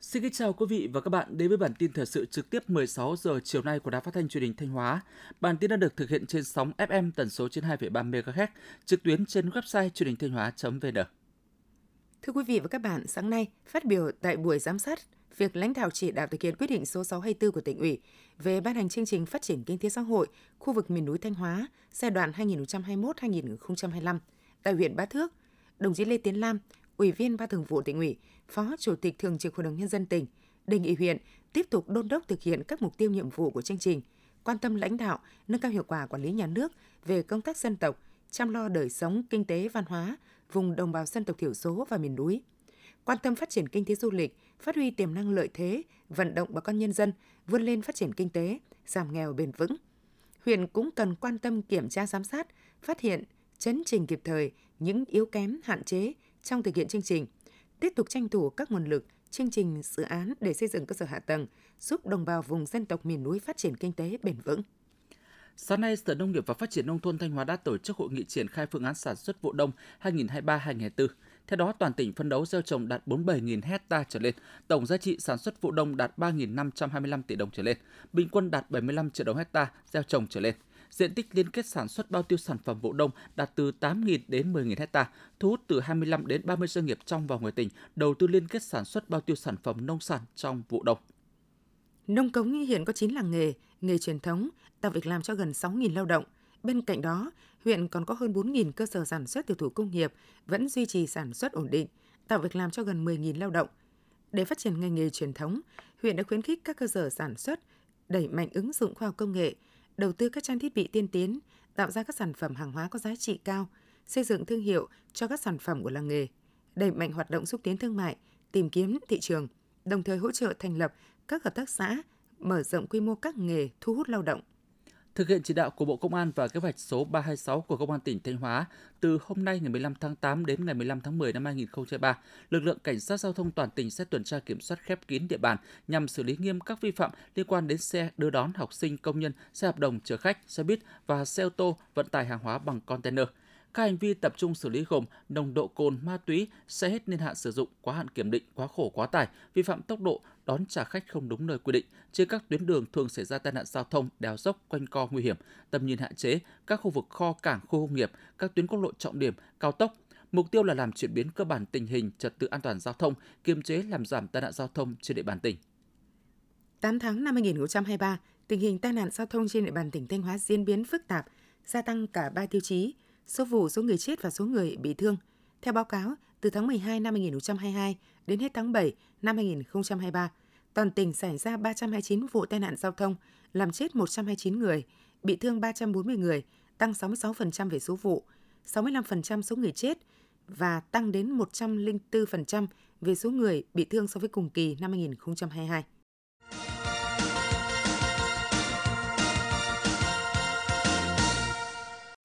Xin kính chào quý vị và các bạn đến với bản tin thời sự trực tiếp 16 giờ chiều nay của Đài Phát thanh Truyền hình Thanh Hóa. Bản tin đã được thực hiện trên sóng FM tần số trên 2,3 MHz, trực tuyến trên website truyền hình thanh hóa.vn. Thưa quý vị và các bạn, sáng nay phát biểu tại buổi giám sát việc lãnh đạo chỉ đạo thực hiện quyết định số 624 của tỉnh ủy về ban hành chương trình phát triển kinh tế xã hội khu vực miền núi Thanh Hóa giai đoạn 2021-2025 tại huyện Bá Thước, đồng chí Lê Tiến Lam, Ủy viên Ban Thường vụ tỉnh ủy, Phó Chủ tịch Thường trực Hội đồng nhân dân tỉnh đề nghị huyện tiếp tục đôn đốc thực hiện các mục tiêu nhiệm vụ của chương trình, quan tâm lãnh đạo, nâng cao hiệu quả quản lý nhà nước về công tác dân tộc, chăm lo đời sống kinh tế văn hóa vùng đồng bào dân tộc thiểu số và miền núi. Quan tâm phát triển kinh tế du lịch, phát huy tiềm năng lợi thế, vận động bà con nhân dân vươn lên phát triển kinh tế, giảm nghèo bền vững. Huyện cũng cần quan tâm kiểm tra giám sát, phát hiện, chấn trình kịp thời những yếu kém hạn chế trong thực hiện chương trình, tiếp tục tranh thủ các nguồn lực, chương trình dự án để xây dựng cơ sở hạ tầng, giúp đồng bào vùng dân tộc miền núi phát triển kinh tế bền vững. Sáng nay, Sở Nông nghiệp và Phát triển Nông thôn Thanh Hóa đã tổ chức hội nghị triển khai phương án sản xuất vụ đông 2023-2024. Theo đó, toàn tỉnh phân đấu gieo trồng đạt 47.000 hecta trở lên, tổng giá trị sản xuất vụ đông đạt 3.525 tỷ đồng trở lên, bình quân đạt 75 triệu đồng hecta gieo trồng trở lên. Diện tích liên kết sản xuất bao tiêu sản phẩm vụ đông đạt từ 8.000 đến 10.000 hecta, thu hút từ 25 đến 30 doanh nghiệp trong và ngoài tỉnh đầu tư liên kết sản xuất bao tiêu sản phẩm nông sản trong vụ đông. Nông Cống hiện có 9 làng nghề, nghề truyền thống, tạo việc làm cho gần 6.000 lao động. Bên cạnh đó, huyện còn có hơn 4.000 cơ sở sản xuất tiểu thủ công nghiệp vẫn duy trì sản xuất ổn định, tạo việc làm cho gần 10.000 lao động. Để phát triển ngành nghề truyền thống, huyện đã khuyến khích các cơ sở sản xuất đẩy mạnh ứng dụng khoa học công nghệ, đầu tư các trang thiết bị tiên tiến, tạo ra các sản phẩm hàng hóa có giá trị cao, xây dựng thương hiệu cho các sản phẩm của làng nghề, đẩy mạnh hoạt động xúc tiến thương mại, tìm kiếm thị trường, đồng thời hỗ trợ thành lập các hợp tác xã, mở rộng quy mô các nghề thu hút lao động. Thực hiện chỉ đạo của Bộ Công an và kế hoạch số 326 của Công an tỉnh Thanh Hóa, từ hôm nay ngày 15 tháng 8 đến ngày 15 tháng 10 năm 2023, lực lượng cảnh sát giao thông toàn tỉnh sẽ tuần tra kiểm soát khép kín địa bàn nhằm xử lý nghiêm các vi phạm liên quan đến xe đưa đón học sinh, công nhân, xe hợp đồng chở khách, xe buýt và xe ô tô vận tải hàng hóa bằng container. Các hành vi tập trung xử lý gồm nồng độ cồn, ma túy, xe hết niên hạn sử dụng, quá hạn kiểm định, quá khổ quá tải, vi phạm tốc độ, đón trả khách không đúng nơi quy định. Trên các tuyến đường thường xảy ra tai nạn giao thông, đèo dốc, quanh co nguy hiểm, tầm nhìn hạn chế, các khu vực kho cảng, khu công nghiệp, các tuyến quốc lộ trọng điểm, cao tốc, Mục tiêu là làm chuyển biến cơ bản tình hình trật tự an toàn giao thông, kiềm chế làm giảm tai nạn giao thông trên địa bàn tỉnh. 8 tháng năm 2023, tình hình tai nạn giao thông trên địa bàn tỉnh Thanh Hóa diễn biến phức tạp, gia tăng cả ba tiêu chí: số vụ, số người chết và số người bị thương. Theo báo cáo, từ tháng 12 năm 2022 đến hết tháng 7 năm 2023, toàn tỉnh xảy ra 329 vụ tai nạn giao thông, làm chết 129 người, bị thương 340 người, tăng 66% về số vụ, 65% số người chết và tăng đến 104% về số người bị thương so với cùng kỳ năm 2022.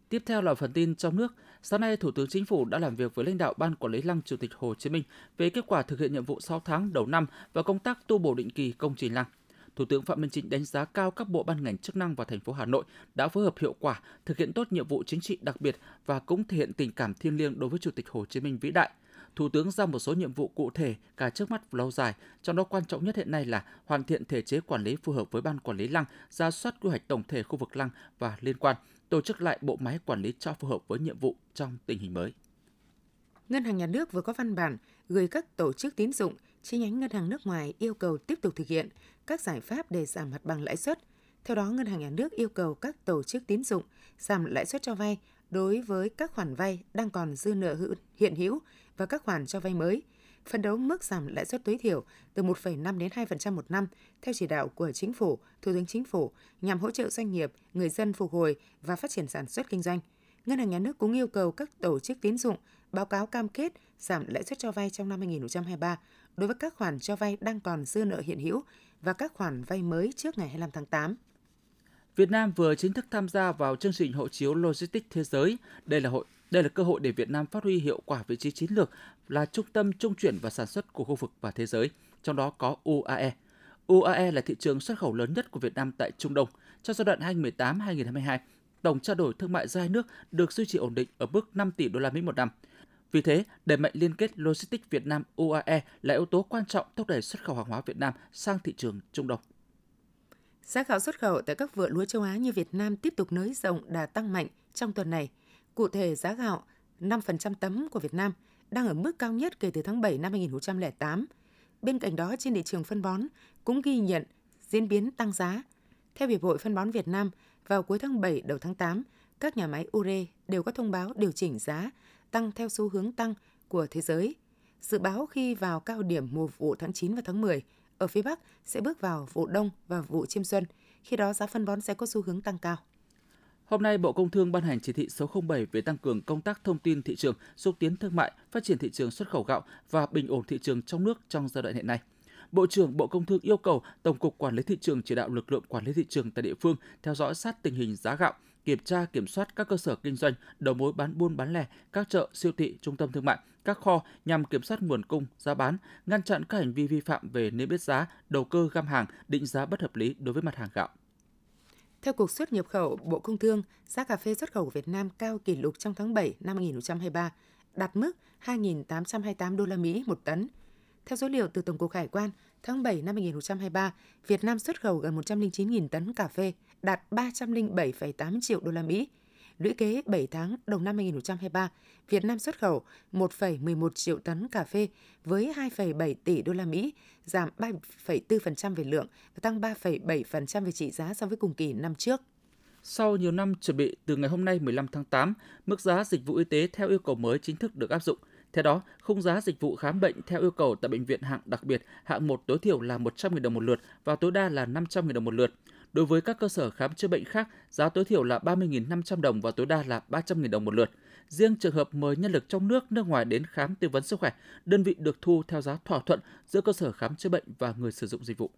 Tiếp theo là phần tin trong nước. Sáng nay, Thủ tướng Chính phủ đã làm việc với lãnh đạo Ban Quản lý Lăng Chủ tịch Hồ Chí Minh về kết quả thực hiện nhiệm vụ 6 tháng đầu năm và công tác tu bổ định kỳ công trình lăng. Thủ tướng Phạm Minh Chính đánh giá cao các bộ ban ngành chức năng và thành phố Hà Nội đã phối hợp hiệu quả, thực hiện tốt nhiệm vụ chính trị đặc biệt và cũng thể hiện tình cảm thiêng liêng đối với Chủ tịch Hồ Chí Minh vĩ đại. Thủ tướng giao một số nhiệm vụ cụ thể cả trước mắt và lâu dài, trong đó quan trọng nhất hiện nay là hoàn thiện thể chế quản lý phù hợp với ban quản lý lăng, ra soát quy hoạch tổng thể khu vực lăng và liên quan, tổ chức lại bộ máy quản lý cho phù hợp với nhiệm vụ trong tình hình mới. Ngân hàng Nhà nước vừa có văn bản gửi các tổ chức tín dụng, chi nhánh ngân hàng nước ngoài yêu cầu tiếp tục thực hiện các giải pháp để giảm mặt bằng lãi suất. Theo đó, Ngân hàng Nhà nước yêu cầu các tổ chức tín dụng giảm lãi suất cho vay đối với các khoản vay đang còn dư nợ hiện hữu và các khoản cho vay mới, phân đấu mức giảm lãi suất tối thiểu từ 1,5 đến 2% một năm theo chỉ đạo của Chính phủ, Thủ tướng Chính phủ nhằm hỗ trợ doanh nghiệp, người dân phục hồi và phát triển sản xuất kinh doanh. Ngân hàng Nhà nước cũng yêu cầu các tổ chức tín dụng báo cáo cam kết giảm lãi suất cho vay trong năm 2023 đối với các khoản cho vay đang còn dư nợ hiện hữu và các khoản vay mới trước ngày 25 tháng 8. Việt Nam vừa chính thức tham gia vào chương trình hộ chiếu Logistics Thế giới. Đây là hội đây là cơ hội để Việt Nam phát huy hiệu quả vị trí chiến lược là trung tâm trung chuyển và sản xuất của khu vực và thế giới, trong đó có UAE. UAE là thị trường xuất khẩu lớn nhất của Việt Nam tại Trung Đông. Trong giai đoạn 2018-2022, tổng trao đổi thương mại giữa hai nước được duy trì ổn định ở mức 5 tỷ đô la Mỹ một năm. Vì thế, đẩy mạnh liên kết logistics Việt Nam UAE là yếu tố quan trọng thúc đẩy xuất khẩu hàng hóa Việt Nam sang thị trường Trung Đông. Giá gạo xuất khẩu tại các vựa lúa châu Á như Việt Nam tiếp tục nới rộng đà tăng mạnh trong tuần này. Cụ thể, giá gạo 5% tấm của Việt Nam đang ở mức cao nhất kể từ tháng 7 năm 2008. Bên cạnh đó, trên thị trường phân bón cũng ghi nhận diễn biến tăng giá. Theo Hiệp hội Phân bón Việt Nam, vào cuối tháng 7 đầu tháng 8, các nhà máy ure đều có thông báo điều chỉnh giá tăng theo xu hướng tăng của thế giới. Dự báo khi vào cao điểm mùa vụ tháng 9 và tháng 10, ở phía Bắc sẽ bước vào vụ đông và vụ chiêm xuân, khi đó giá phân bón sẽ có xu hướng tăng cao. Hôm nay, Bộ Công Thương ban hành chỉ thị số 07 về tăng cường công tác thông tin thị trường, xúc tiến thương mại, phát triển thị trường xuất khẩu gạo và bình ổn thị trường trong nước trong giai đoạn hiện nay. Bộ trưởng Bộ Công Thương yêu cầu Tổng cục Quản lý thị trường chỉ đạo lực lượng quản lý thị trường tại địa phương theo dõi sát tình hình giá gạo, kiểm tra kiểm soát các cơ sở kinh doanh, đầu mối bán buôn bán lẻ, các chợ, siêu thị, trung tâm thương mại, các kho nhằm kiểm soát nguồn cung, giá bán, ngăn chặn các hành vi vi phạm về niêm yết giá, đầu cơ găm hàng, định giá bất hợp lý đối với mặt hàng gạo. Theo Cục xuất nhập khẩu Bộ Công Thương, giá cà phê xuất khẩu của Việt Nam cao kỷ lục trong tháng 7 năm 2023, đạt mức 2.828 đô la Mỹ một tấn. Theo số liệu từ Tổng cục Hải quan, tháng 7 năm 2023, Việt Nam xuất khẩu gần 109.000 tấn cà phê, đạt 307,8 triệu đô la Mỹ. Lũy kế 7 tháng đầu năm 2023, Việt Nam xuất khẩu 1,11 triệu tấn cà phê với 2,7 tỷ đô la Mỹ, giảm 3,4% về lượng và tăng 3,7% về trị giá so với cùng kỳ năm trước. Sau nhiều năm chuẩn bị, từ ngày hôm nay 15 tháng 8, mức giá dịch vụ y tế theo yêu cầu mới chính thức được áp dụng. Theo đó, khung giá dịch vụ khám bệnh theo yêu cầu tại bệnh viện hạng đặc biệt, hạng 1 tối thiểu là 100.000 đồng một lượt và tối đa là 500.000 đồng một lượt. Đối với các cơ sở khám chữa bệnh khác, giá tối thiểu là 30.500 đồng và tối đa là 300.000 đồng một lượt. Riêng trường hợp mời nhân lực trong nước, nước ngoài đến khám tư vấn sức khỏe, đơn vị được thu theo giá thỏa thuận giữa cơ sở khám chữa bệnh và người sử dụng dịch vụ.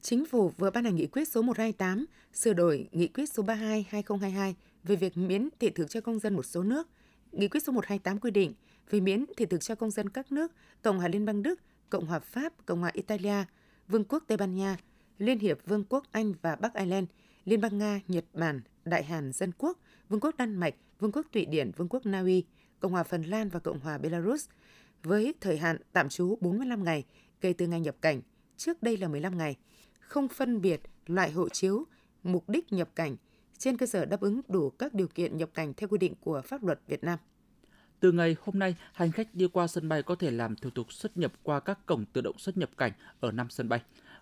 Chính phủ vừa ban hành nghị quyết số 128 sửa đổi nghị quyết số 32/2022 về việc miễn thị thực cho công dân một số nước. Nghị quyết số 128 quy định về miễn thị thực cho công dân các nước Cộng hòa Liên bang Đức, Cộng hòa Pháp, Cộng hòa Italia, Vương quốc Tây Ban Nha, Liên hiệp Vương quốc Anh và Bắc Ireland, Liên bang Nga, Nhật Bản, Đại Hàn Dân Quốc, Vương quốc Đan Mạch, Vương quốc Thụy Điển, Vương quốc Na Uy, Cộng hòa Phần Lan và Cộng hòa Belarus với thời hạn tạm trú 45 ngày kể từ ngày nhập cảnh, trước đây là 15 ngày, không phân biệt loại hộ chiếu, mục đích nhập cảnh trên cơ sở đáp ứng đủ các điều kiện nhập cảnh theo quy định của pháp luật Việt Nam. Từ ngày hôm nay, hành khách đi qua sân bay có thể làm thủ tục xuất nhập qua các cổng tự động xuất nhập cảnh ở năm sân bay.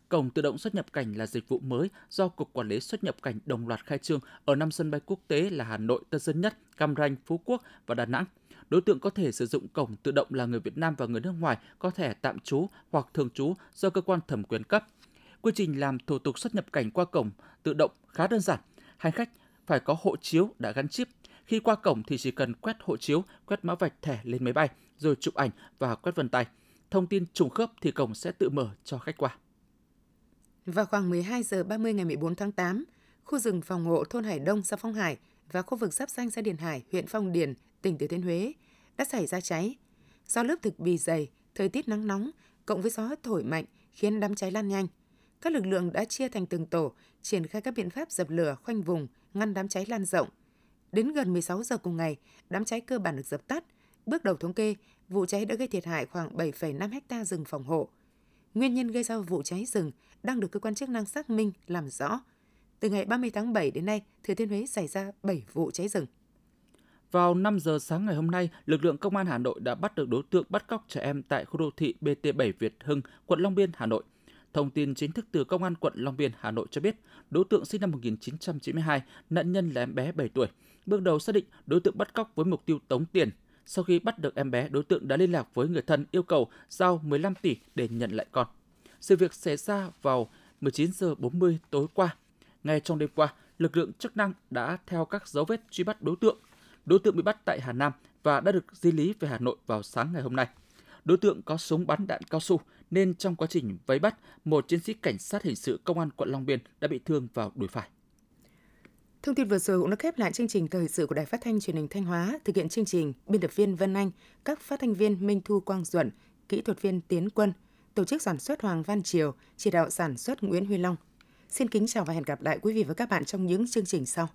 Cổng tự động xuất nhập cảnh là dịch vụ mới do Cục Quản lý xuất nhập cảnh đồng loạt khai trương ở năm sân bay quốc tế là Hà Nội, Tân Sơn Nhất, Cam Ranh, Phú Quốc và Đà Nẵng. Đối tượng có thể sử dụng cổng tự động là người Việt Nam và người nước ngoài có thẻ tạm trú hoặc thường trú do cơ quan thẩm quyền cấp. Quy trình làm thủ tục xuất nhập cảnh qua cổng tự động khá đơn giản. Hành khách phải có hộ chiếu đã gắn chip. Khi qua cổng thì chỉ cần quét hộ chiếu, quét mã vạch thẻ lên máy bay, rồi chụp ảnh và quét vân tay. Thông tin trùng khớp thì cổng sẽ tự mở cho khách qua. Vào khoảng 12 giờ 30 ngày 14 tháng 8, khu rừng phòng hộ thôn Hải Đông, xã Phong Hải và khu vực giáp danh xã Điền Hải, huyện Phong Điền, tỉnh Thừa Thiên Huế đã xảy ra cháy. Do lớp thực bì dày, thời tiết nắng nóng cộng với gió thổi mạnh khiến đám cháy lan nhanh. Các lực lượng đã chia thành từng tổ, triển khai các biện pháp dập lửa, khoanh vùng, ngăn đám cháy lan rộng. Đến gần 16 giờ cùng ngày, đám cháy cơ bản được dập tắt. Bước đầu thống kê, vụ cháy đã gây thiệt hại khoảng 7,5 ha rừng phòng hộ. Nguyên nhân gây ra vụ cháy rừng đang được cơ quan chức năng xác minh làm rõ. Từ ngày 30 tháng 7 đến nay, Thừa Thiên Huế xảy ra 7 vụ cháy rừng. Vào 5 giờ sáng ngày hôm nay, lực lượng công an Hà Nội đã bắt được đối tượng bắt cóc trẻ em tại khu đô thị BT7 Việt Hưng, quận Long Biên, Hà Nội. Thông tin chính thức từ Công an quận Long Biên, Hà Nội cho biết, đối tượng sinh năm 1992, nạn nhân là em bé 7 tuổi. Bước đầu xác định đối tượng bắt cóc với mục tiêu tống tiền. Sau khi bắt được em bé, đối tượng đã liên lạc với người thân yêu cầu giao 15 tỷ để nhận lại con. Sự việc xảy ra vào 19 giờ 40 tối qua. Ngay trong đêm qua, lực lượng chức năng đã theo các dấu vết truy bắt đối tượng. Đối tượng bị bắt tại Hà Nam và đã được di lý về Hà Nội vào sáng ngày hôm nay. Đối tượng có súng bắn đạn cao su nên trong quá trình vây bắt, một chiến sĩ cảnh sát hình sự công an quận Long Biên đã bị thương vào đùi phải. Thông tin vừa rồi cũng đã khép lại chương trình thời sự của Đài Phát thanh Truyền hình Thanh Hóa. Thực hiện chương trình, biên tập viên Vân Anh, các phát thanh viên Minh Thu Quang Duẩn, kỹ thuật viên Tiến Quân – tổ chức sản xuất Hoàng Văn Triều, chỉ đạo sản xuất Nguyễn Huy Long. Xin kính chào và hẹn gặp lại quý vị và các bạn trong những chương trình sau.